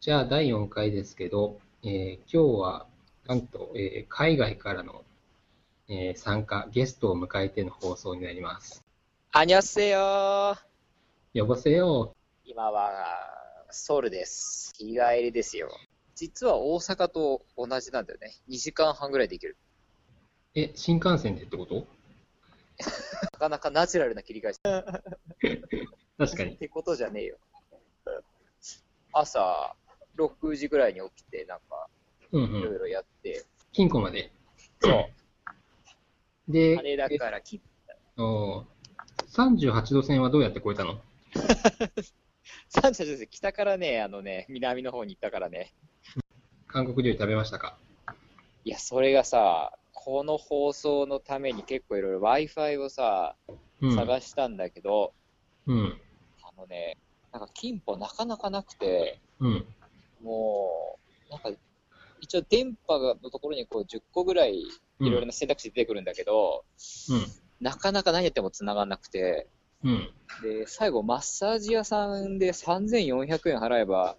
じゃあ、第4回ですけど、えー今日は、なんと、えー海外からの、えー参加、ゲストを迎えての放送になります。アニョッセヨ呼ばせよ今はソウルです。日帰りですよ。実は大阪と同じなんだよね。2時間半ぐらいで行ける。う。え、新幹線でってこと？なかなかナチュラルな切り返し。確かにっ。てことじゃねえよ。朝6時ぐらいに起きて、なんかうんうん。いろいろやって、金庫まで。そう。で、あれだから切っえおー38度線はどうやって越えたの？三者です北からね、あのね、南の方に行ったからね。韓国料理食べましたか？いや、それがさ、この放送のために結構いろいろ Wi-Fi をさ、うん。探したんだけど、うん。あのね、なんか金庫なかなかなくて、うん。もう、なんか、一応電波がのところにこう10個ぐらいいろいろな選択肢出てくるんだけど、なかなか何やっても繋がんなくて、うん。うん。で、最後マッサージ屋さんで3400円払えば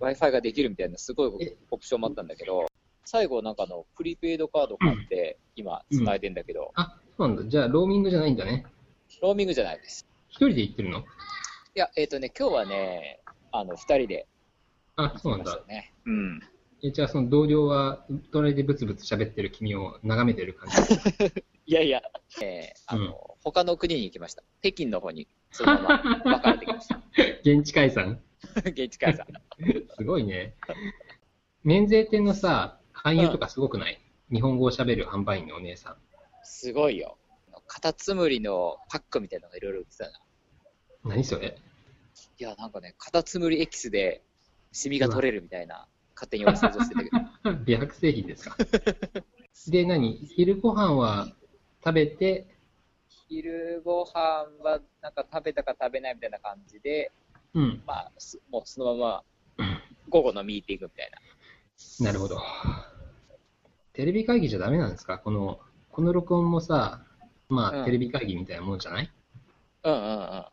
Wi-Fi ができるみたいなすごいえ？オプションもあったんだけど、最後なんかあの、プリペイドカード買って今繋いでんだけど、あ、そうなんだ。じゃあ、ローミングじゃないんだね。ローミングじゃないです。一人で行ってるの？いや、えっ、とね、今日はね、あの、二人であ、そうなんだ。ね。うん。えじゃあ、その同僚は、隣でブツブツ喋ってる君を眺めてる感じ。いやいや、えーあの、うん他の国に行きました。北京の方に、そのまま分かれてきました。現地解散？現地解散。すごいね。免税店のさ、勧誘とかすごくない、日本語を喋る販売員のお姉さん。すごいよ。カタツムリのパックみたいなのがいろいろ売ってたな。何それ？いや、なんかね、カタツムリエキスでシミが取れるみたいな、勝手に俺想像してたけど。美白製品ですか？で、何？昼ご飯は食べて、昼ご飯はなんか食べたか食べないみたいな感じで、うん。まあ、すもうそのまま午後のミーティングみたいな。なるほど。テレビ会議じゃダメなんですか？この、この録音もさ、まあ、うんテレビ会議みたいなもんじゃない？うんうんうん。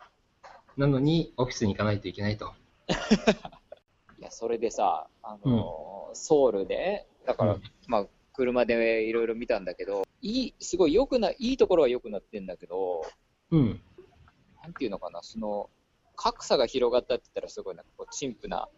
なのに、オフィスに行かないといけないと。いや、それでさ、あのーソウルで、だから、うんまあ、車でいろいろ見たんだけど、いい、すごい良くな、いいところは良くなってんだけど、うん。なんていうのかな、その、格差が広がったって言ったらすごいなんかこう、陳腐な。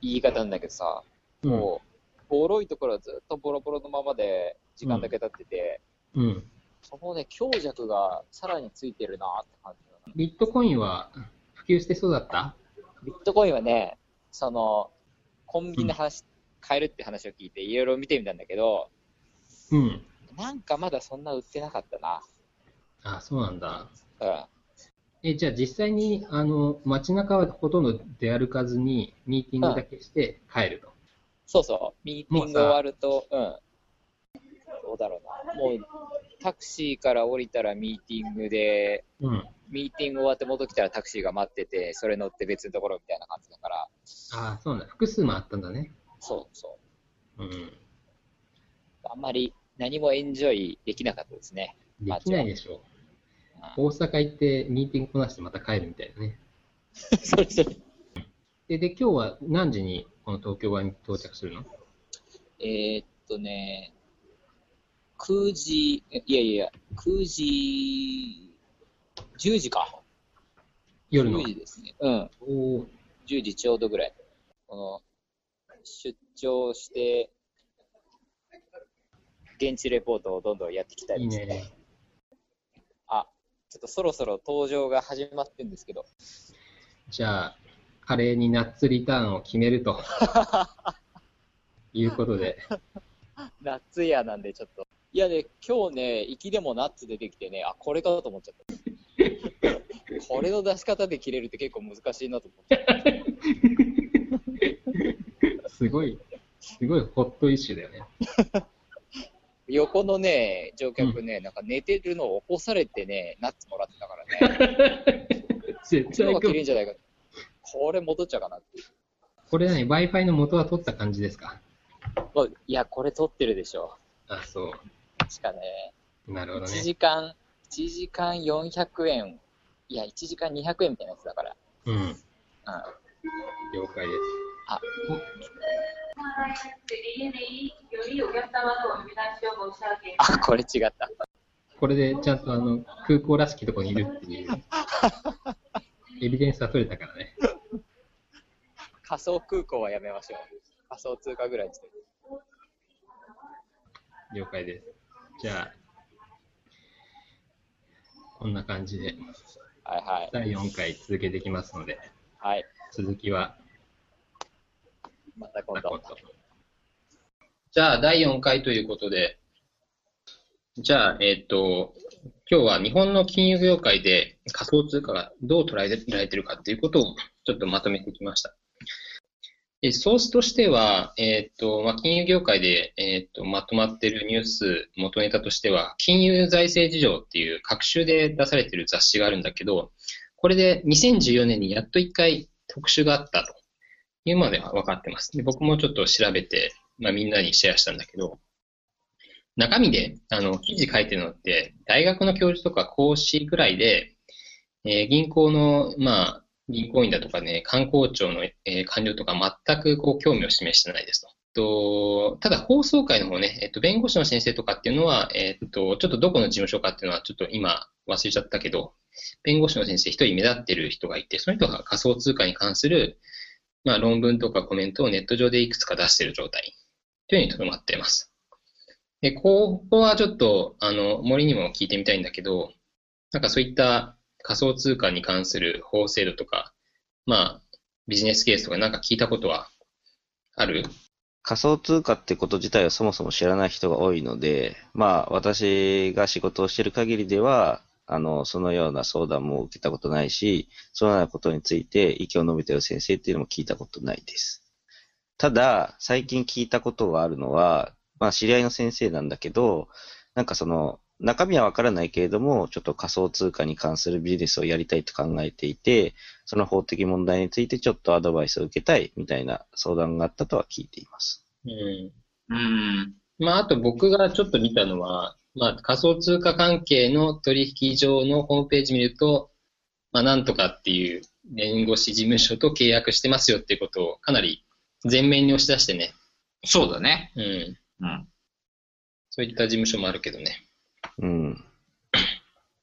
言い方なんだけどさ、うん。もう、ボロいところはずっとボロボロのままで、時間だけ経ってて、うん。そのね、強弱がさらについてるなって感じ。ビットコインは普及してそうだった？ビットコインはね、その、コンビニで話、買えるって話を聞いて、いろいろ見てみたんだけど、うん。なんかまだそんな売ってなかったな。あ、そうなんだ。うん。え、じゃあ実際に、あの、街中はほとんど出歩かずに、ミーティングだけして帰ると。そうそう。ミーティング終わると、うん。どうだろうな。もう、タクシーから降りたらミーティングで、うん。ミーティング終わって戻ってきたらタクシーが待ってて、それ乗って別のところみたいな感じだから、あそうなんだ。複数もあったんだね。そうそう。うん。あんまり何もエンジョイできなかったですね。できないでしょ。大阪行ってミーティングこなしてまた帰るみたいなね。それそれ。で、で、今日は何時にこの東京湾に到着するの？えーっとね、9時、えいやいや、9時、10時か。夜の10。時ですね。うん。おー10時ちょうどぐらい。この、出張して、現地レポートをどんどんやっていきたいいいですね。ね。あ、ちょっとそろそろ登場が始まってるんですけど。じゃあ、華麗にナッツリターンを決めると。いうことで。ナッツイヤーなんでちょっと。いやね、今日ね、行きでもナッツ出てきてね、あ、これかと思っちゃった。これの出し方で切れるって結構難しいなと思って。すごい、すごいホットイシューだよね。横のね、乗客ね、なんか寝てるのを起こされてね、ナッツもらってたからね。絶こっちの方が綺麗対んじゃないか。これ戻っちゃうかなっていう。これ何 ?Wi-Fi の元は取った感じですか？おいや、これ撮ってるでしょ。あ、そ確かね。う。なるほど1ね。時間、1時間400円。いや、1時間200円みたいなやつだから。うん。うん。了解です。あ、あ、す。これ違った。これでちゃんとあの空港らしきところにいるっていう、エビデンスは取れたからね。仮想空港はやめましょう。仮想通貨ぐらいにして。了解です。じゃあ、こんな感じではいはい。第4回続けていきますので、はい。続きはまた今度。じゃあ、第4回ということで、じゃあ、えっ、と、今日は日本の金融業界で仮想通貨がどう捉えられているかということをちょっとまとめてきました。でソースとしては、えっ、と、まあ、金融業界で、えっ、と、まとまっているニュース元ネタとしては、金融財政事情っていう各週で出されている雑誌があるんだけど、これで2014年にやっと1回特集があったというまでは分かってます。で僕もちょっと調べて、まあ、みんなにシェアしたんだけど、中身で、あの、記事書いてるのって、大学の教授とか講師ぐらいで、えー銀行の、まあ、銀行員だとかね、観光庁の、えー官僚とか全くこう興味を示してないですと。とただ、放送会の方ね、えっと、弁護士の先生とかっていうのは、えっと、ちょっとどこの事務所かっていうのはちょっと今忘れちゃったけど、弁護士の先生一人目立ってる人がいて、その人が仮想通貨に関する、まあ、論文とかコメントをネット上でいくつか出してる状態というふうにとどまっています。で、ここはちょっと、あの、森にも聞いてみたいんだけど、なんかそういった仮想通貨に関する法制度とか、まあ、ビジネスケースとかなんか聞いたことはある？仮想通貨ってこと自体はそもそも知らない人が多いので、まあ、私が仕事をしている限りでは、あの、そのような相談も受けたことないし、そのようなことについて意見を述べている先生っていうのも聞いたことないです。ただ、最近聞いたことがあるのは、まあ、知り合いの先生なんだけど、なんかその、中身はわからないけれども、ちょっと仮想通貨に関するビジネスをやりたいと考えていて、その法的問題についてちょっとアドバイスを受けたいみたいな相談があったとは聞いています。うん。うん。まあ、あと僕がちょっと見たのは、まあ、仮想通貨関係の取引上のホームページ見ると、まあ、なんとかっていう弁護士事務所と契約してますよっていうことをかなり前面に押し出してね、そうだね。うん。うん。そういった事務所もあるけどね。うん。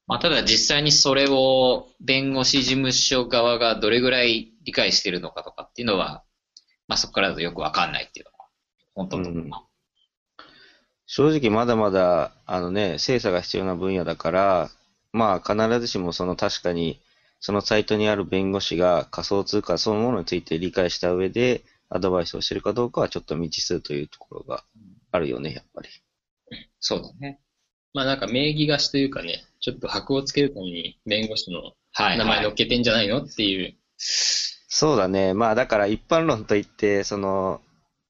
まあ、ただ実際にそれを弁護士事務所側がどれぐらい理解してるのかとかっていうのは、まあそこからだとよくわかんないっていうのが本当だと思うな。正直まだまだ、あのね、精査が必要な分野だから、まあ必ずしもその確かに、そのサイトにある弁護士が仮想通貨そのものについて理解した上でアドバイスをしてるかどうかはちょっと未知数というところがあるよね、やっぱり。そうだね。まあなんか名義貸しというかね、ちょっと箔をつけるために弁護士のはい、名前はい。乗っけてんじゃないのっていう。そうだね。まあだから一般論といって、その、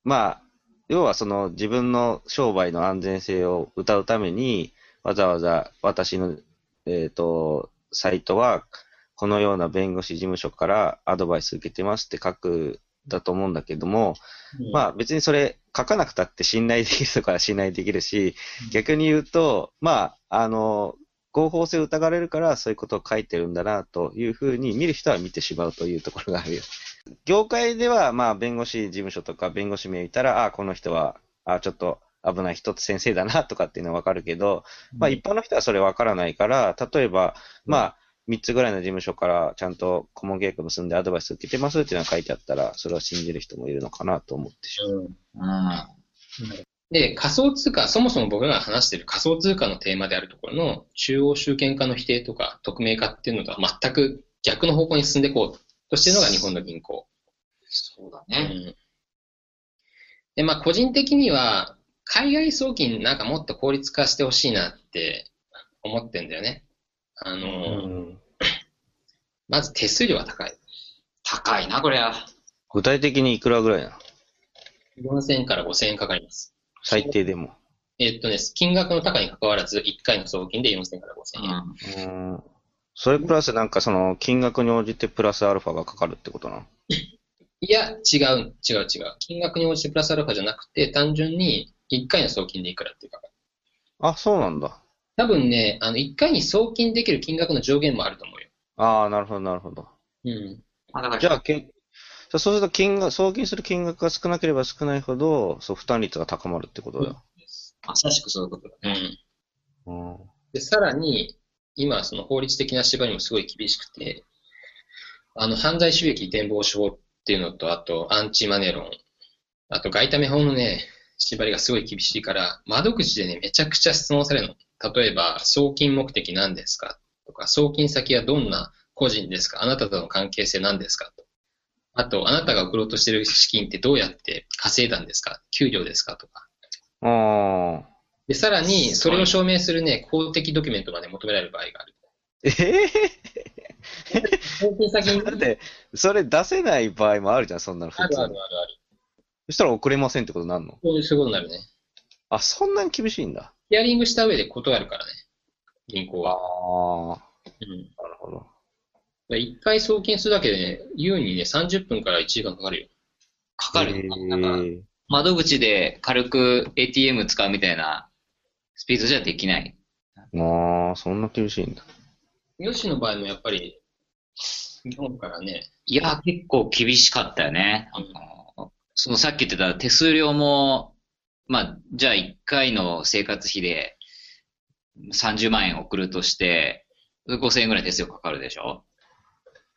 まあ、要はその自分の商売の安全性を謳うために、わざわざ私の、えっ、と、サイトは、このような弁護士事務所からアドバイス受けてますって書くだと思うんだけども、まあ別にそれ書かなくたって信頼できるとかは信頼できるし、逆に言うと、まあ、あの、合法性を疑われるからそういうことを書いてるんだなというふうに見る人は見てしまうというところがあるよ。業界では、まあ、弁護士事務所とか弁護士名見たら、あこの人は、あちょっと危ない人先生だなとかっていうのはわかるけど、まあ一般の人はそれわからないから、例えば、まあ、3つぐらいの事務所からちゃんと顧問契約結んでアドバイス受けてますっていうのが書いてあったら、それを信じる人もいるのかなと思ってしまう。うんうん。で、仮想通貨、そもそも僕らが話している仮想通貨のテーマであるところの中央集権化の否定とか匿名化っていうのとは全く逆の方向に進んでいこうとしているのが日本の銀行。そうだうね。ん、で、まあ個人的には海外送金なんかもっと効率化してほしいなって思ってんだよね。あの、うんまず手数料が高い。高いな、これは。具体的にいくらぐらいなの？4000円から5000円かかります。最低でも。えっとね、金額の高に関わらず1回の送金で4000円から5000円。うん。うんそれプラスなんかその金額に応じてプラスアルファがかかるってことなの？いや、違う、違う、違う。金額に応じてプラスアルファじゃなくて、単純に1回の送金でいくらっていうか。あ、そうなんだ。多分ね、あの、1回に送金できる金額の上限もあると思うよ。ああ、なるほど、なるほど。うん。まあ、だから、じゃあ、けそうすると金額、送金する金額が少なければ少ないほど、そう、負担率が高まるってことだ。まさしくそういうことだね。うん。うん。で、さらに、今、その法律的な縛りもすごい厳しくて、あの、犯罪収益伝防止法っていうのと、あと、アンチマネロン、あと、外為法のね、縛りがすごい厳しいから、窓口でね、めちゃくちゃ質問されるの。例えば、送金目的何ですかとか、送金先はどんな個人ですかあなたとの関係性何ですかと。あと、あなたが送ろうとしている資金ってどうやって稼いだんですか給料ですかとか。ああ。で、さらに、それを証明するね、公的ドキュメントまで求められる場合がある。ええ送金先に？だって、それ出せない場合もあるじゃん、そんなの普通あるあるあるある。そしたら送れませんってことになるの？そういうことになるね。あ、そんなに厳しいんだ。ヒアリングした上で断るからね。銀行あは。あ。うん。なるほど。で一回送金するだけでね、優にね、30分から1時間かかるよ。かかる。へなんか、え窓口で軽く ATM 使うみたいなスピードじゃできない。ああ、そんな厳しいんだ。ヨシの場合もやっぱり、日本からね、いや、結構厳しかったよね。あのそのさっき言ってた手数料も、まあ、じゃあ1回の生活費で30万円送るとして、5000円ぐらい手数料かかるでしょ？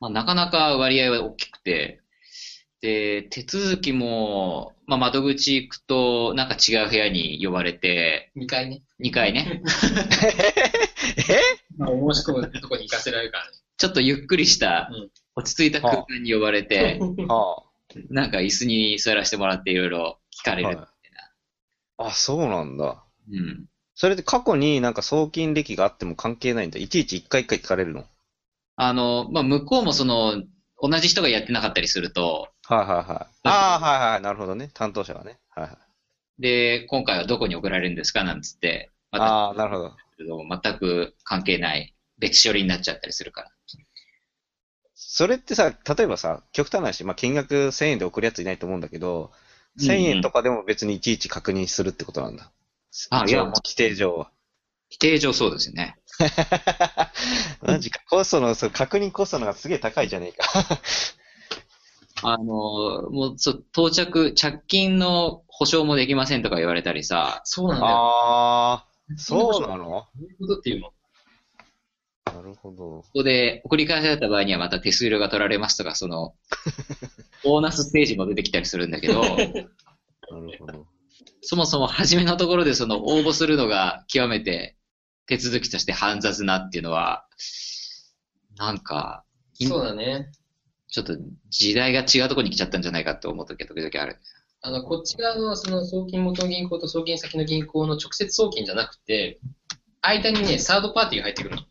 まあ、なかなか割合は大きくて、で、手続きも、まあ、窓口行くと、なんか違う部屋に呼ばれて、2回ね、2回ね、まあ、お申し込むとこに行かせられるからね。ちょっとゆっくりしたうん、落ち着いた空間に呼ばれて、あ。なんか椅子に座らせてもらっていろいろ聞かれる。みたい。な。あ。あ、そうなんだ。うん。それで過去になんか送金歴があっても関係ないんだ。いちいち一回一回聞かれるの？あの、まあ、向こうもその、同じ人がやってなかったりすると、はいはいはい。ああ、はいはい。なるほどね。担当者がね。はいはい。で、今回はどこに送られるんですか？なんつって、ああ、なるほど。ど。全く関係ない別処理になっちゃったりするから。それってさ、例えばさ、極端な話、まあ、金額1000円で送るやついないと思うんだけど、1000円とかでも別にいちいち確認するってことなんだ。あいや規定上は。規定上そうですよね。マジか。コストの、そう確認コストの方がすげえ高いじゃねえか。あの、もう、そう、到着、着金の保証もできませんとか言われたりさ、そうなんだよ。ああ、そうなの？どういうことっていうのなるほど。ここで送り返された場合にはまた手数料が取られますとか、その、ボーナスステージも出てきたりするんだけど、なるほど。そもそも初めのところでその応募するのが極めて手続きとして煩雑なっていうのは、なんか、そうだね。ちょっと時代が違うところに来ちゃったんじゃないかって思うときは時々ある。あの、こっち側のその送金元の銀行と送金先の銀行の直接送金じゃなくて、間にね、サードパーティーが入ってくるの。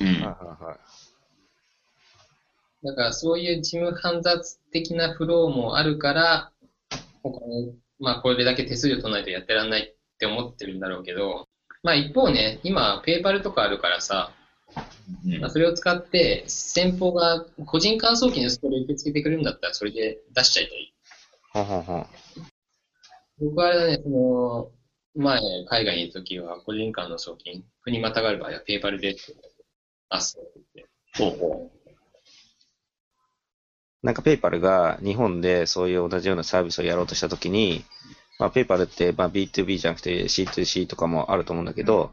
うん。はいはいはい。だからそういう事務煩雑的なフローもあるから、他に、まあこれだけ手数料取らないとやってらんないって思ってるんだろうけど、まあ一方ね、今ペーパルとかあるからさ、うんまあ、それを使って先方が個人間送金でそれ受け付けてくれるんだったらそれで出しちゃいたい。ははは。僕はあれだね、その、前海外にいるときは個人間の送金、国またがる場合はペーパルであ、そうって言って。ほうほなんかペイパルが日本でそういう同じようなサービスをやろうとしたときに、まあペイパルってまあ B2B じゃなくて C2C とかもあると思うんだけど、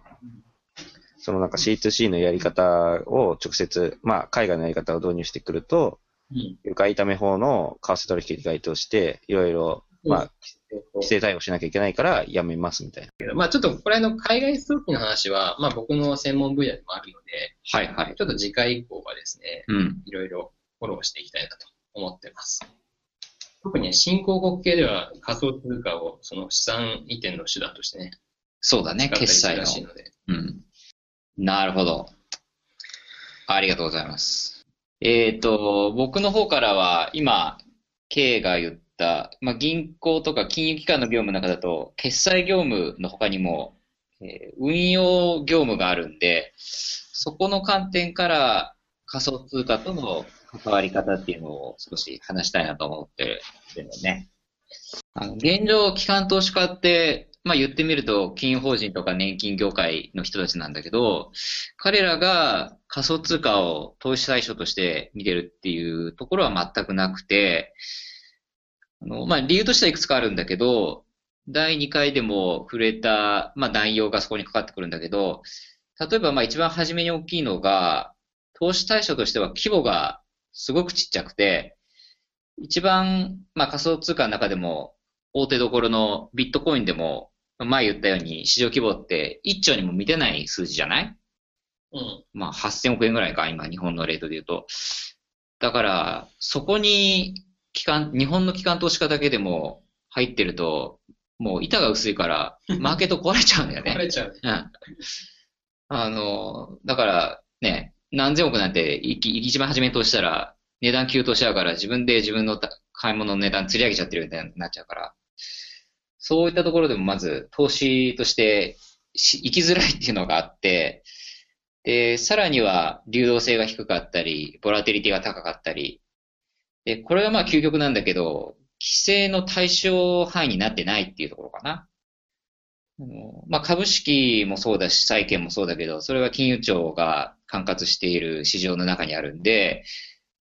そのなんか C2C のやり方を直接、まあ海外のやり方を導入してくると、うん。外為法の為替取引に該当して、いろいろ、まあ規制対応しなきゃいけないからやめますみたいな。まあちょっとこれの海外送金の話は、まあ僕の専門分野でもあるので、う。はいはい。ちょっと次回以降はですね、うん。いろいろフォローしていきたいなと思ってます。特にね新興国系では仮想通貨をその資産移転の手段としてね、そうだね、決済ら。しいので。うん。なるほど。ありがとうございます。えっ、と、僕の方からは、今、K が言った、まあ、銀行とか金融機関の業務の中だと、決済業務の他にも、えー運用業務があるんで、そこの観点から仮想通貨との関わり方っていうのを少し話したいなと思ってるんだよね。あの現状、機関投資家って、まあ言ってみると、金融法人とか年金業界の人たちなんだけど、彼らが仮想通貨を投資対象として見てるっていうところは全くなくて、あの、まあ理由としてはいくつかあるんだけど、第2回でも触れた、まあ内容がそこにかかってくるんだけど、例えばまあ一番初めに大きいのが、投資対象としては規模がすごくちっちゃくて、一番、まあ仮想通貨の中でも大手どころのビットコインでも、前言ったように市場規模って1兆にも満てない数字じゃない？うん。まあ8000億円ぐらいか、今日本のレートで言うと。だから、そこに機関、日本の機関投資家だけでも入ってると、もう板が薄いから、マーケット壊れちゃうんだよね。壊れちゃう。うん。あの、だからね、何千億なんていき一番初めに投資したら値段急騰しちゃうから自分で自分のた買い物の値段釣り上げちゃってるみたいになっちゃうから、そういったところでもまず投資としてし生きづらいっていうのがあって、で、さらには流動性が低かったり、ボラテリティが高かったり、で、これがまあ究極なんだけど、規制の対象範囲になってないっていうところかな。まあ、株式もそうだし、債券もそうだけど、それは金融庁が管轄している市場の中にあるんで、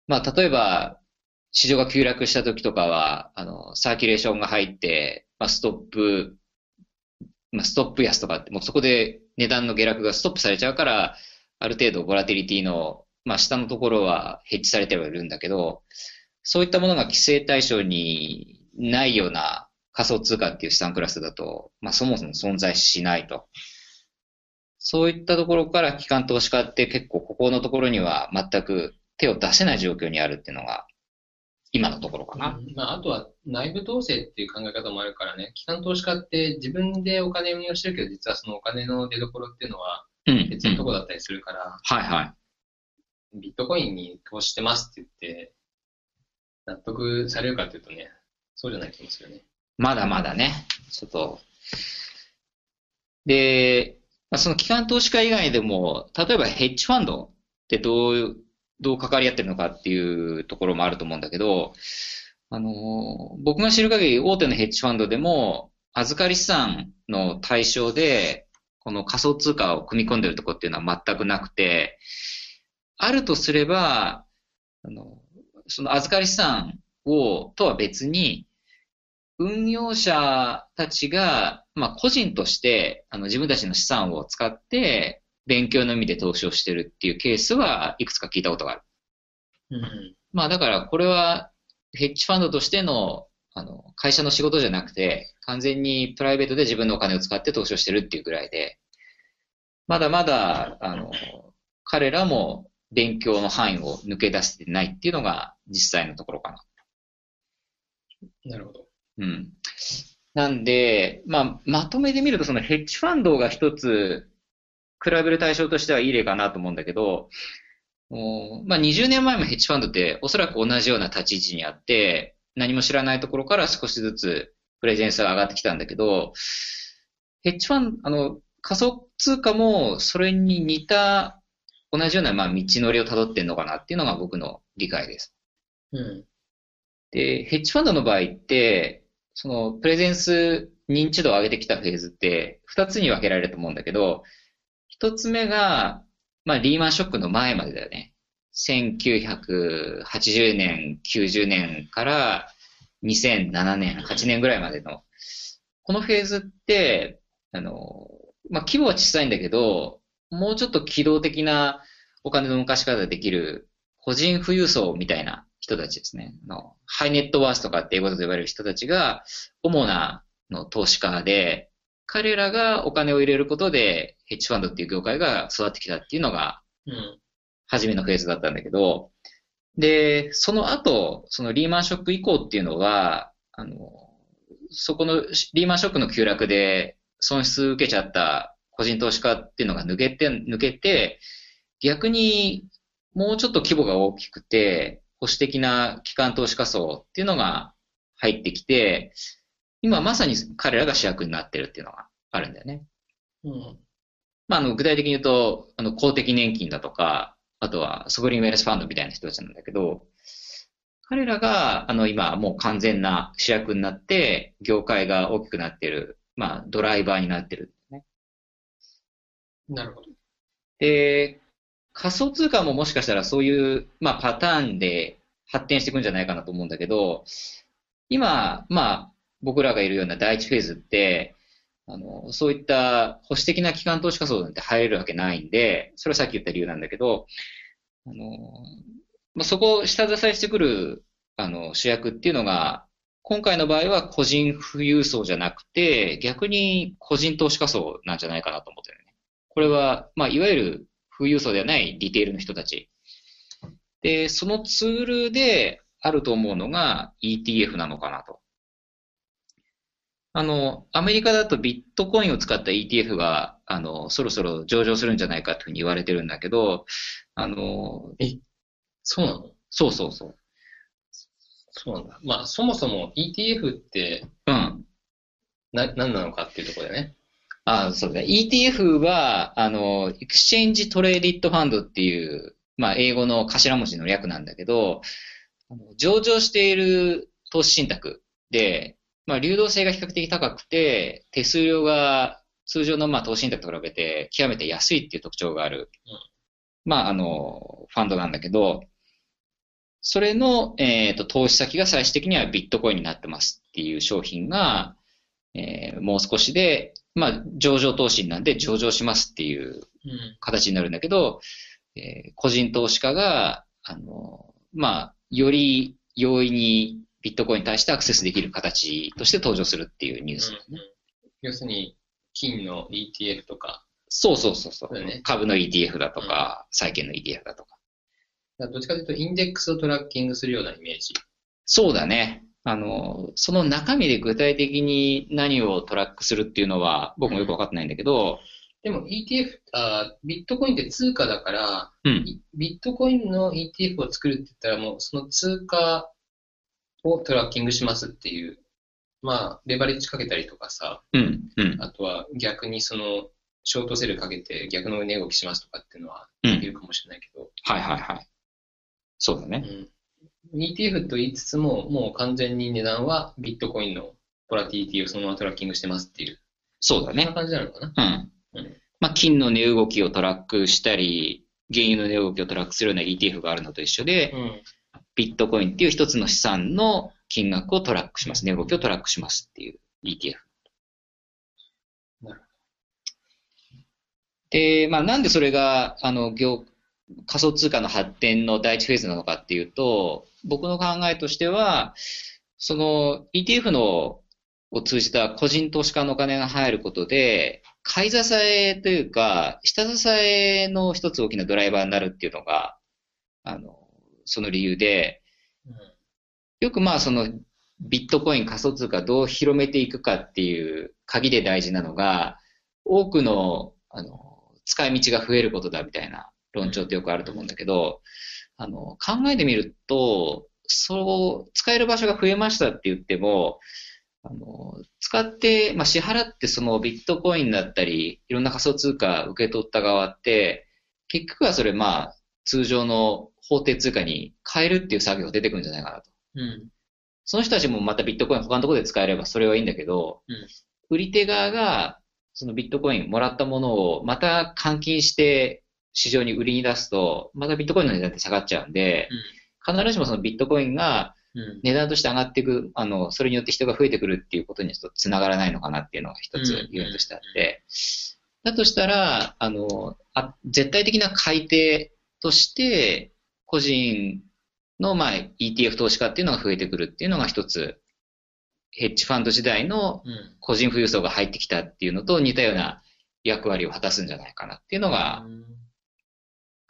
まあ、例えば、市場が急落した時とかは、あの、サーキュレーションが入って、まあ、ストップ、まあ、ストップ安とかって、もうそこで値段の下落がストップされちゃうから、ある程度ボラティリティの、まあ、下のところはヘッジされてはいるんだけど、そういったものが規制対象にないような仮想通貨っていう資産クラスだと、まあそもそも存在しないと。そういったところから機関投資家って結構ここのところには全く手を出せない状況にあるっていうのが今のところかな。まあ、あとは内部統制っていう考え方もあるからね、機関投資家って自分でお金運用してるけど、実はそのお金の出所っていうのはうん。別のところだったりするから、はいはい。ビットコインに投資してますって言って、納得されるかっていうとね、そうじゃない気もするね。まだまだね、ちょっと。で、まあ、その機関投資家以外でも、例えばヘッジファンドってどう、どう関わり合ってるのかっていうところもあると思うんだけど、あの、僕が知る限り大手のヘッジファンドでも、預かり資産の対象で、この仮想通貨を組み込んでるとこっていうのは全くなくて、あるとすれば、あの、その預かり資産を、とは別に、運用者たちが、まあ、個人として、あの、自分たちの資産を使って、勉強の意味で投資をしてるっていうケースはいくつか聞いたことがある。うん。まあ、だから、これは、ヘッジファンドとしての、あの、会社の仕事じゃなくて、完全にプライベートで自分のお金を使って投資をしてるっていうぐらいで、まだまだ、あの、彼らも勉強の範囲を抜け出してないっていうのが実際のところかな。なるほど。うん。なんで、まあ、まとめで見ると、そのヘッジファンドが一つ、比べる対象としてはいい例かなと思うんだけど、おまあ、20年前もヘッジファンドっておそらく同じような立ち位置にあって、何も知らないところから少しずつプレゼンスが上がってきたんだけど、ヘッジファンド、あの、仮想通貨もそれに似た同じような、まあ、道のりを辿ってんのかなっていうのが僕の理解です。うん。で、ヘッジファンドの場合って、そのプレゼンス認知度を上げてきたフェーズって二つに分けられると思うんだけど、一つ目が、まあリーマンショックの前までだよね。1980年、90年から2007年、8年ぐらいまでの、このフェーズって、あの、まあ規模は小さいんだけど、もうちょっと機動的なお金の動かし方ができる個人富裕層みたいな人たちですね。のハイネットワースとかっていうことで呼ばれる人たちが、主なの投資家で、彼らがお金を入れることで、ヘッジファンドっていう業界が育ってきたっていうのが、うん。初めのフェーズだったんだけど、で、その後、そのリーマンショック以降っていうのは、あの、そこのリーマンショックの急落で損失受けちゃった個人投資家っていうのが抜けて、抜けて、逆にもうちょっと規模が大きくて、保守的な機関投資家層っていうのが入ってきて、今まさに彼らが主役になってるっていうのがあるんだよね。うん。まあ、あの、具体的に言うと、あの、公的年金だとか、あとは、ソブリンウェルスファンドみたいな人たちなんだけど、彼らが、あの、今、もう完全な主役になって、業界が大きくなっているまあ、ドライバーになってる、ね。なるほど。で、仮想通貨ももしかしたらそういう、まあ、パターンで発展していくんじゃないかなと思うんだけど、今、まあ、僕らがいるような第一フェーズって、あの、そういった保守的な機関投資家層なんて入れるわけないんで、それはさっき言った理由なんだけど、あの、まあ、そこを下支えしてくる、あの、主役っていうのが、今回の場合は個人富裕層じゃなくて、逆に個人投資家層なんじゃないかなと思ってる。これは、まあ、いわゆる富裕層ではないディテールの人たち。で、そのツールであると思うのが ETF なのかなと。あの、アメリカだとビットコインを使った ETF が、あの、そろそろ上場するんじゃないかというふうに言われてるんだけど、あの、そうなの？そうそうそう。そうなんだ。まあ、そもそも ETF ってうん。な、何なのかっていうところでね。あそうだね。ETF は、あの、 Exchange Traded Fund っていう、まあ、英語の頭文字の略なんだけど、上場している投資信託で、まあ、流動性が比較的高くて、手数料が通常のまあ投資信託と比べて極めて安いっていう特徴がある、うんまあ、あの、ファンドなんだけど、それの、えっと、投資先が最終的にはビットコインになってますっていう商品が、えーもう少しで、まあ、上場投資なんで上場しますっていううん。形になるんだけど、えー個人投資家が、あの、まあ、より容易にビットコインに対してアクセスできる形として登場するっていうニュース。うん要するに、金の ETF とか、そうそうそうそう、ね株の ETF だとか、債券の ETF だとか。だからどっちかというと、インデックスをトラッキングするようなイメージ。そうだね。あの、その中身で具体的に何をトラックするっていうのは僕もよくわかってないんだけど、でも ETF、あビットコインって通貨だから、うん。いビットコインの ETF を作るって言ったらもうその通貨をトラッキングしますっていう、まあ、レバレッジかけたりとかさ、うん。うん。あとは逆にその、ショートセルかけて逆の値動きしますとかっていうのはうんできるかもしれないけど、はいはいはい。そうだね。うん ETF と言いつつも、もう完全に値段はビットコインのボラティリティをそのままトラッキングしてますっていう、そうだね。そんな感じなのかな？うんうん。まあ、金の値動きをトラックしたり、原油の値動きをトラックするような ETF があるのと一緒で、うん。ビットコインっていう一つの資産の金額をトラックします。値動きをトラックしますっていう ETF。なるで、まあ、なんでそれが、あの、業、仮想通貨の発展の第一フェーズなのかっていうと、僕の考えとしては、その ETF のを通じた個人投資家のお金が入ることで、買い支えというか、下支えの一つ大きなドライバーになるっていうのが、あの、その理由で、よくまあそのビットコイン仮想通貨どう広めていくかっていう鍵で大事なのが、多くの、あの、使い道が増えることだみたいな論調ってよくあると思うんだけど、あの、考えてみると、そう、使える場所が増えましたって言っても、あの、使って、まあ、支払ってそのビットコインだったり、いろんな仮想通貨受け取った側って、結局はそれまあ、通常の法定通貨に変えるっていう作業が出てくるんじゃないかなと。うん。その人たちもまたビットコイン他のところで使えればそれはいいんだけど、うん売り手側がそのビットコインもらったものをまた換金して市場に売りに出すと、またビットコインの値段って下がっちゃうんで、必ずしもそのビットコインがうん。値段として上がっていく、あの、それによって人が増えてくるっていうことにちょっと繋がらないのかなっていうのが一つうん要因としてあって、だとしたら、あの、あ絶対的な買い手として、個人の、まあ、ETF 投資家っていうのが増えてくるっていうのが一つ、ヘッジファンド時代のうん。個人富裕層が入ってきたっていうのと似たような役割を果たすんじゃないかなっていうのが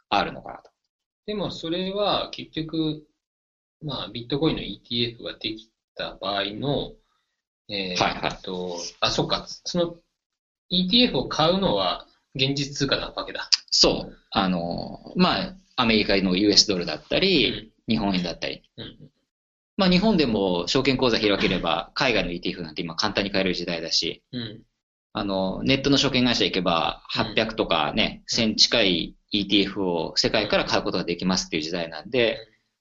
あるのかなと。でもそれは結局、まあ、ビットコインの ETF ができた場合の、えーはいはいっと、あ、そっか、その ETF を買うのは現実通貨なわけだ。そう。あの、まあ、アメリカの US ドルだったり、日本円だったり。うん。まあ、日本でも証券口座開ければ、海外の ETF なんて今簡単に買える時代だし、うん。あの、ネットの証券会社行けば、うん800とかね、1000近い ETF を世界から買うことができますっていう時代なんで、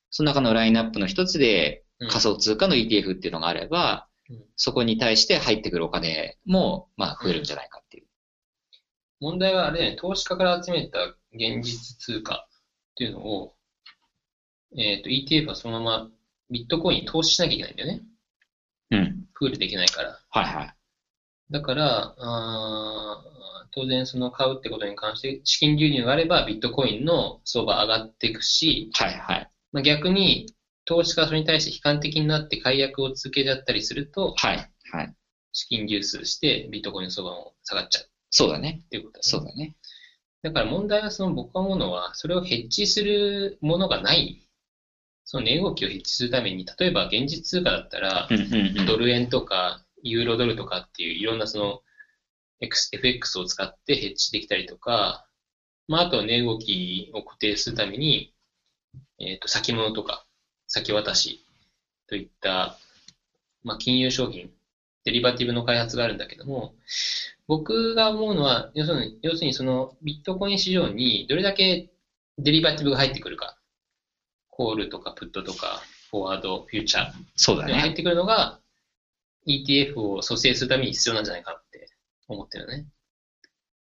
その中のラインナップの一つでうん仮想通貨の ETF っていうのがあれば、うんそこに対して入ってくるお金も、まあ、増えるんじゃないかっていう。問題はあれね、投資家から集めた現実通貨っていうのを、えっ、と、ETF はそのままビットコインに投資しなきゃいけないんだよね。うん。プールできないから。はいはい。だから、あー当然その買うってことに関して資金流入があればビットコインの相場上がっていくし、はいはい。まあ、逆に投資家がそれに対して悲観的になって解約を続けちゃったりすると、はいはい。資金流出してビットコインの相場も下がっちゃうそうだね。っていうことだね。そうだね。だから問題はその僕が思うのは、それをヘッジするものがない。その値動きをヘッジするために、例えば現実通貨だったら。ドル円とかユーロドルとかっていういろんなその FX を使ってヘッジできたりとか、まああとは値動きを固定するために、えっ、と先物とか先渡しといった、まあ金融商品、デリバティブの開発があるんだけども、僕が思うのは、要するに、要するにそのビットコイン市場にどれだけデリバティブが入ってくるか。コールとかプットとか、フォワード、フューチャー。そうだね。入ってくるのが ETF を蘇生するために必要なんじゃないかって思ってるね。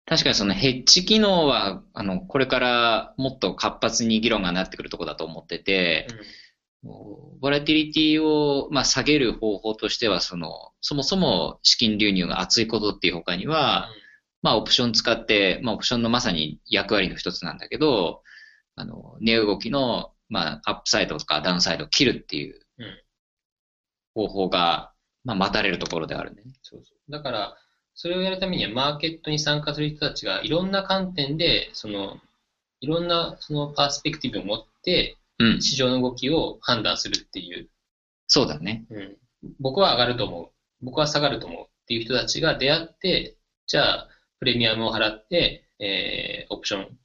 確かにそのヘッジ機能は、あの、これからもっと活発に議論がなってくるところだと思ってて、ボラティリティを、まあ、下げる方法としては、その、そもそも資金流入が厚いことっていう他には、まあ、オプション使って、まあ、オプションのまさに役割の一つなんだけど、あの、値動きの、まあ、アップサイドとかダウンサイドを切るっていううん。方法が、まあ、待たれるところではあるんでね。そうそう。だから、それをやるためにはマーケットに参加する人たちがいろんな観点で、その、いろんなそのパースペクティブを持ってうん。市場の動きを判断するっていう、そうだね。うん、僕は上がると思う。僕は下がると思うっていう人たちが出会って、じゃあ、プレミアムを払って、えー、オプション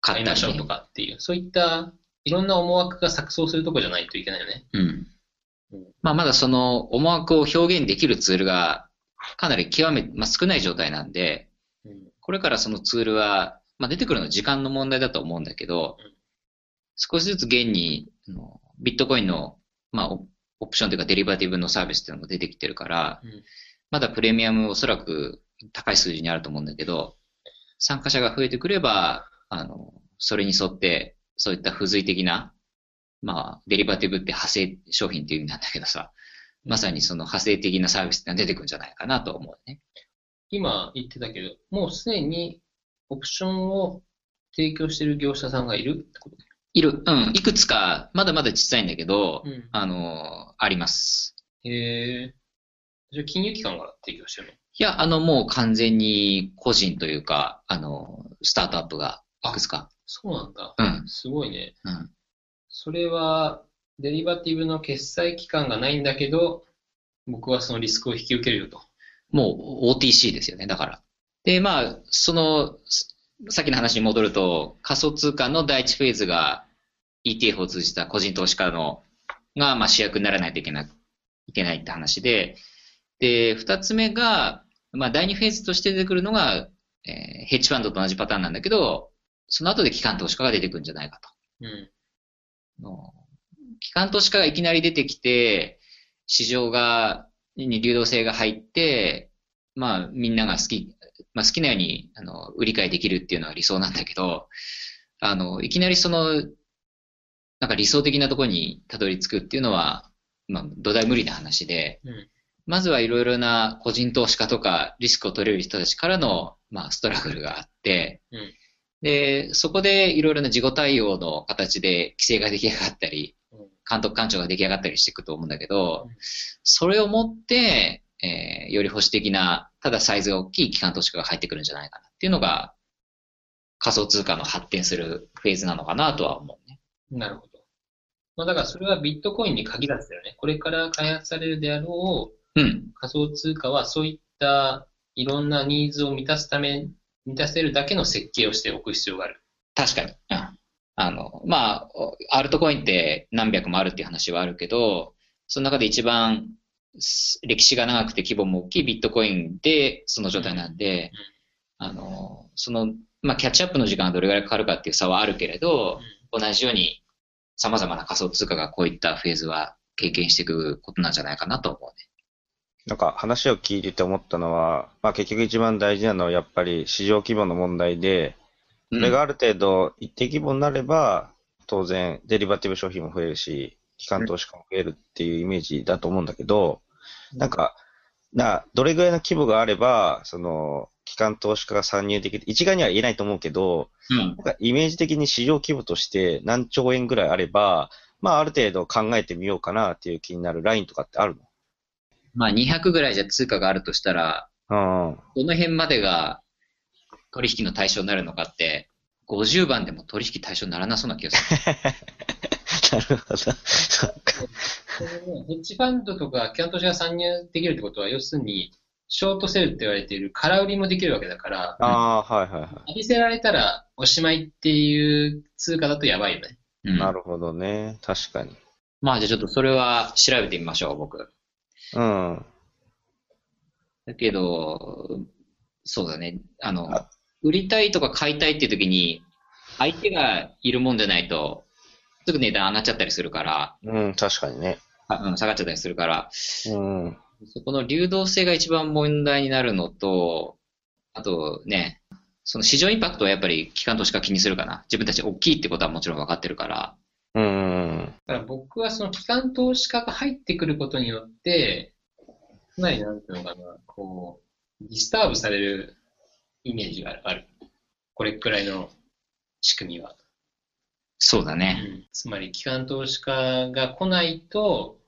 買いましょうとかっていう、そういったいろんな思惑が錯綜するとこじゃないといけないよね。うんうん。まあ、まだその思惑を表現できるツールがかなり極め、まあ、少ない状態なんで、うん。これからそのツールは、まあ、出てくるのは時間の問題だと思うんだけどうん、少しずつ現に、ビットコインの、まあ、オオプションというかデリバティブのサービスっていうのが出てきてるから、うん。まだプレミアムおそらく高い数字にあると思うんだけど、参加者が増えてくれば、あの、それに沿って、そういった付随的な、まあ、デリバティブって派生商品っていう意味なんだけどさ、まさにその派生的なサービスってのが出てくるんじゃないかなと思うね。今言ってたけど、もうすでにオプションを提供している業者さんがいるってこといる、うん、いくつか、まだまだ小さいんだけど、うんあの、あります。へえ。じゃあ金融機関が提供してるの？いや、あの、もう完全に個人というか、あの、スタートアップがいくつか。そうなんだ。うん、すごいね。うん。それは、デリバティブの決済機関がないんだけど、僕はそのリスクを引き受けるよと。もう OTC ですよね、だから。で、まあ、その、すさっきの話に戻ると、仮想通貨の第一フェーズが ETF を通じた個人投資家の、が、まあ主役にならないといけない、いけないって話で、で、二つ目が、まあ第二フェーズとして出てくるのが、えーヘッジファンドと同じパターンなんだけど、その後で機関投資家が出てくるんじゃないかと。うん。の機関投資家がいきなり出てきて、市場が、に流動性が入って、まあみんなが好き、まあ好きなように、あの、売り買いできるっていうのは理想なんだけど、あの、いきなりその、なんか理想的なところにたどり着くっていうのは、まあ土台無理な話で、うん。まずはいろいろな個人投資家とかリスクを取れる人たちからの、まあ、ストラグルがあって、うんで、そこでいろいろな自己対応の形で規制が出来上がったり、うん監督官庁が出来上がったりしていくと思うんだけどうん、それをもって、えーより保守的な、ただサイズが大きい機関投資家が入ってくるんじゃないかなっていうのが、仮想通貨の発展するフェーズなのかなとは思うね。なるほど。まあだからそれはビットコインに限らずだよね。これから開発されるであろううん。仮想通貨はそういったいろんなニーズを満たすため、満たせるだけの設計をしておく必要がある。確かに。うん。あの、まあ、アルトコインって何百もあるっていう話はあるけど、その中で一番す歴史が長くて規模も大きいビットコインでその状態なんで、あの、その、まあ、キャッチアップの時間がどれぐらいかかるかっていう差はあるけれど、同じように様々な仮想通貨がこういったフェーズは経験していくことなんじゃないかなと思うね。なんか話を聞いてて思ったのは、まあ結局一番大事なのはやっぱり市場規模の問題で、それがある程度一定規模になれば、当然デリバティブ商品も増えるし、機関投資家も増えるっていうイメージだと思うんだけど、なんか、な、どれぐらいの規模があれば、その、機関投資家が参入できる、一概には言えないと思うけど、うん。なんかイメージ的に市場規模として何兆円ぐらいあれば、まあある程度考えてみようかなっていう気になるラインとかってあるまあ200ぐらいじゃ通貨があるとしたら、のどの辺までが取引の対象になるのかって、50番でも取引対象にならなそうな気がする。うん。なるほど。そっか。ヘッジファンドとか機関投資家が参入できるってことは、要するに、ショートセルって言われている空売りもできるわけだから、ああー、はいはいは浴びせられたらおしまいっていう通貨だとやばいよね。うんい。なるほどね。確かに。まあじゃあちょっとそれは調べてみましょう、僕。うん。だけど、そうだね。あのあ、売りたいとか買いたいっていう時に、相手がいるもんじゃないと、すぐ値段上がっちゃったりするから、うん、確かにね。あうん下がっちゃったりするから、うん。そこの流動性が一番問題になるのと、あとね、その市場インパクトはやっぱり機関投資家気にするかな。自分たち大きいってことはもちろん分かってるから。うん。だから僕はその機関投資家が入ってくることによって、かなりなんていうのかな、こう、 disturb されるイメージがある。これくらいの仕組みは。そうだね。つまり、機関投資家が来ないと、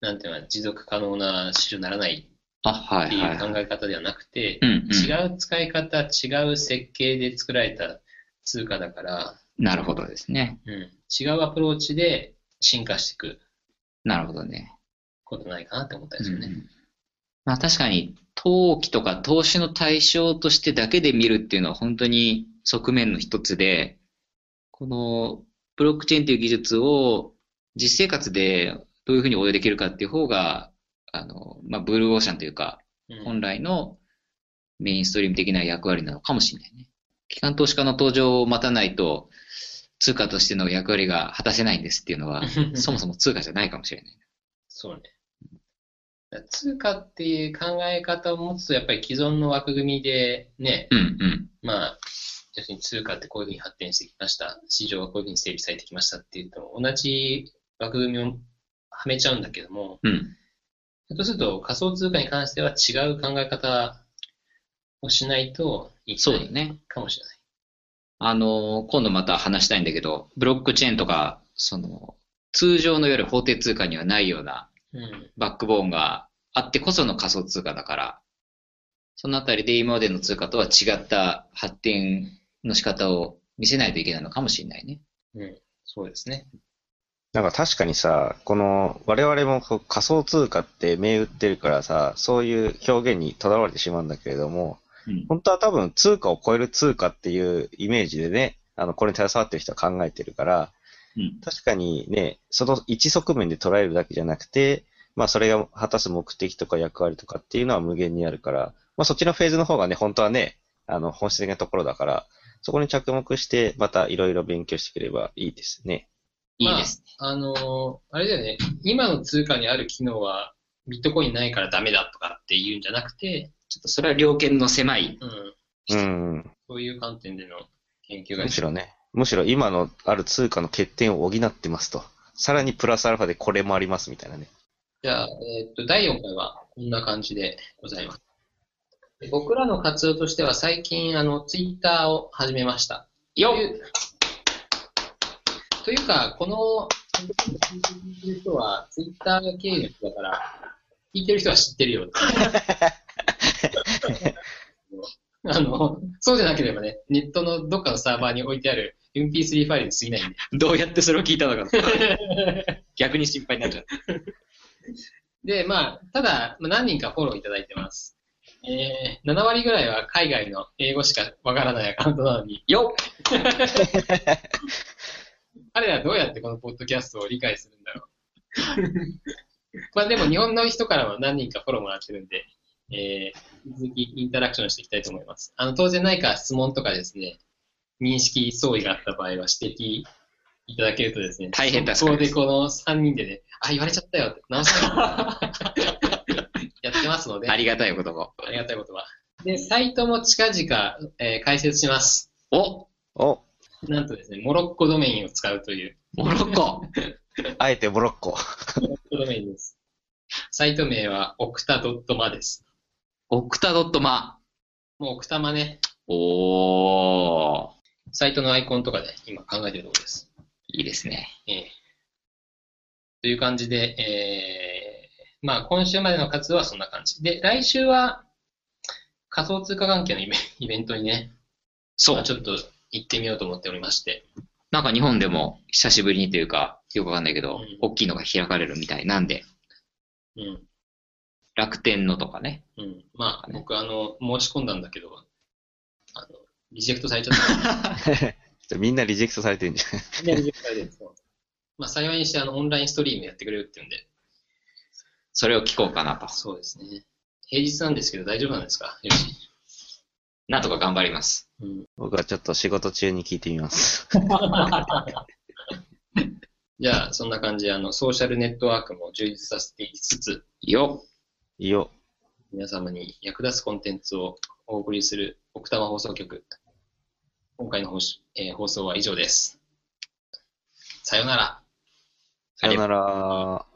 なんていうのかな、持続可能な市場にならないっていう。考え方ではなくて、うんうん。違う使い方、違う設計で作られた通貨だから、なるほどですね。うん、違うアプローチで進化していくなるほどね。ことないかなって思ったんですよね。うんまあ確かに、投機とか投資の対象としてだけで見るっていうのは本当に側面の一つで、このブロックチェーンという技術を実生活でどういうふうに応用できるかっていう方が、あの、まあブルーオーシャンというか、うん本来のメインストリーム的な役割なのかもしれないね。機関投資家の登場を待たないと、通貨としての役割が果たせないんですっていうのは、そもそも通貨じゃないかもしれない。そうね。通貨っていう考え方を持つと、やっぱり既存の枠組みでね、うんうん。まあ、要するに通貨ってこういうふうに発展してきました。市場はこういうふうに整備されてきましたっていうと、同じ枠組みをはめちゃうんだけども、うん。ひょっとすると仮想通貨に関しては違う考え方をしないといけない。かもしれない。あの、今度また話したいんだけど、ブロックチェーンとか、その、通常のいわゆる法定通貨にはないようなうん。バックボーンがあってこその仮想通貨だから、そのあたりで今までの通貨とは違った発展の仕方を見せないといけないのかもしれないね。うん。そうですね。なんか確かにさ、この、我々も仮想通貨って銘打ってるからさ、そういう表現にとらわれてしまうんだけれども、うん。本当は多分通貨を超える通貨っていうイメージでね、あの、これに携わってる人は考えてるから、うん。確かにね、その一側面で捉えるだけじゃなくて、まあそれが果たす目的とか役割とかっていうのは無限にあるから、まあそっちのフェーズの方がね、本当はね、あの、本質的なところだから、そこに着目して、またいろいろ勉強してくればいいですね。いいです。あのーあれだよね。今の通貨にある機能はビットコインないからダメだとかっていうんじゃなくて、ちょっとそれは両権の狭い。うん。うん。そういう観点での研究がむしろね、むしろ今のある通貨の欠点を補ってますと。さらにプラスアルファでこれもありますみたいなね。じゃあ、えーっと、第4回はこんな感じでございます。で僕らの活動としては最近、あの、ツイッターを始めました。よっというか、この、人は、ツイッターが経由だから、聞いてる人は知ってるよ。あの、そうじゃなければね、ネットのどっかのサーバーに置いてある MP3 ファイルに過ぎないんで。どうやってそれを聞いたのか。逆に心配になっちゃう。で、まあ、ただ、まあ何人かフォローいただいてます。えー、7割ぐらいは海外の英語しかわからないアカウントなのに、よっ 彼らどうやってこのポッドキャストを理解するんだろう。まあでも日本の人からは何人かフォローもらってるんで、えー、引き続きインタラクションしていきたいと思います。あの、当然何か質問とかですね、認識相違があった場合は指摘いただけるとですね、大変助かそこりますでこの3人でね、あ、言われちゃったよって、直さないとってますので、ありがたいお言葉。ありがたい言葉。で、サイトも近々、えー開設します。おお、なんとですね、モロッコドメインを使うという、モロッコ あえてモロッコ。モロッコドメインです。サイト名は、オクタドットマです。オクタドットマ。もうオクタマね、おー。サイトのアイコンとかで今考えてるところです。いいですね。ええという感じで、えー、まあ今週までの活動はそんな感じ。で、来週は仮想通貨関係のイベイベントにね、そうまあ。ちょっと行ってみようと思っておりまして。なんか日本でも久しぶりにというか、よくわかんないけど、うん大きいのが開かれるみたいなんで、うん。楽天のとかね。うん。まあ僕あの、申し込んだんだけど、あの、リジェクトされちゃった。みんなリジェクトされてるんじゃん。みんなリジェクトされてるんですよまあ幸いにしてあの、オンラインストリームやってくれるっていうんで、それを聞こうかなと。そうですね。平日なんですけど大丈夫なんですか？よし。なんとか頑張ります。うん。僕はちょっと仕事中に聞いてみます。じゃあ、そんな感じで、あの、ソーシャルネットワークも充実させていきつつ、よよ。皆様に役立つコンテンツをお送りする奥多摩放送局。今回の放送,、えー放送は以上です。さようなら。さよなら。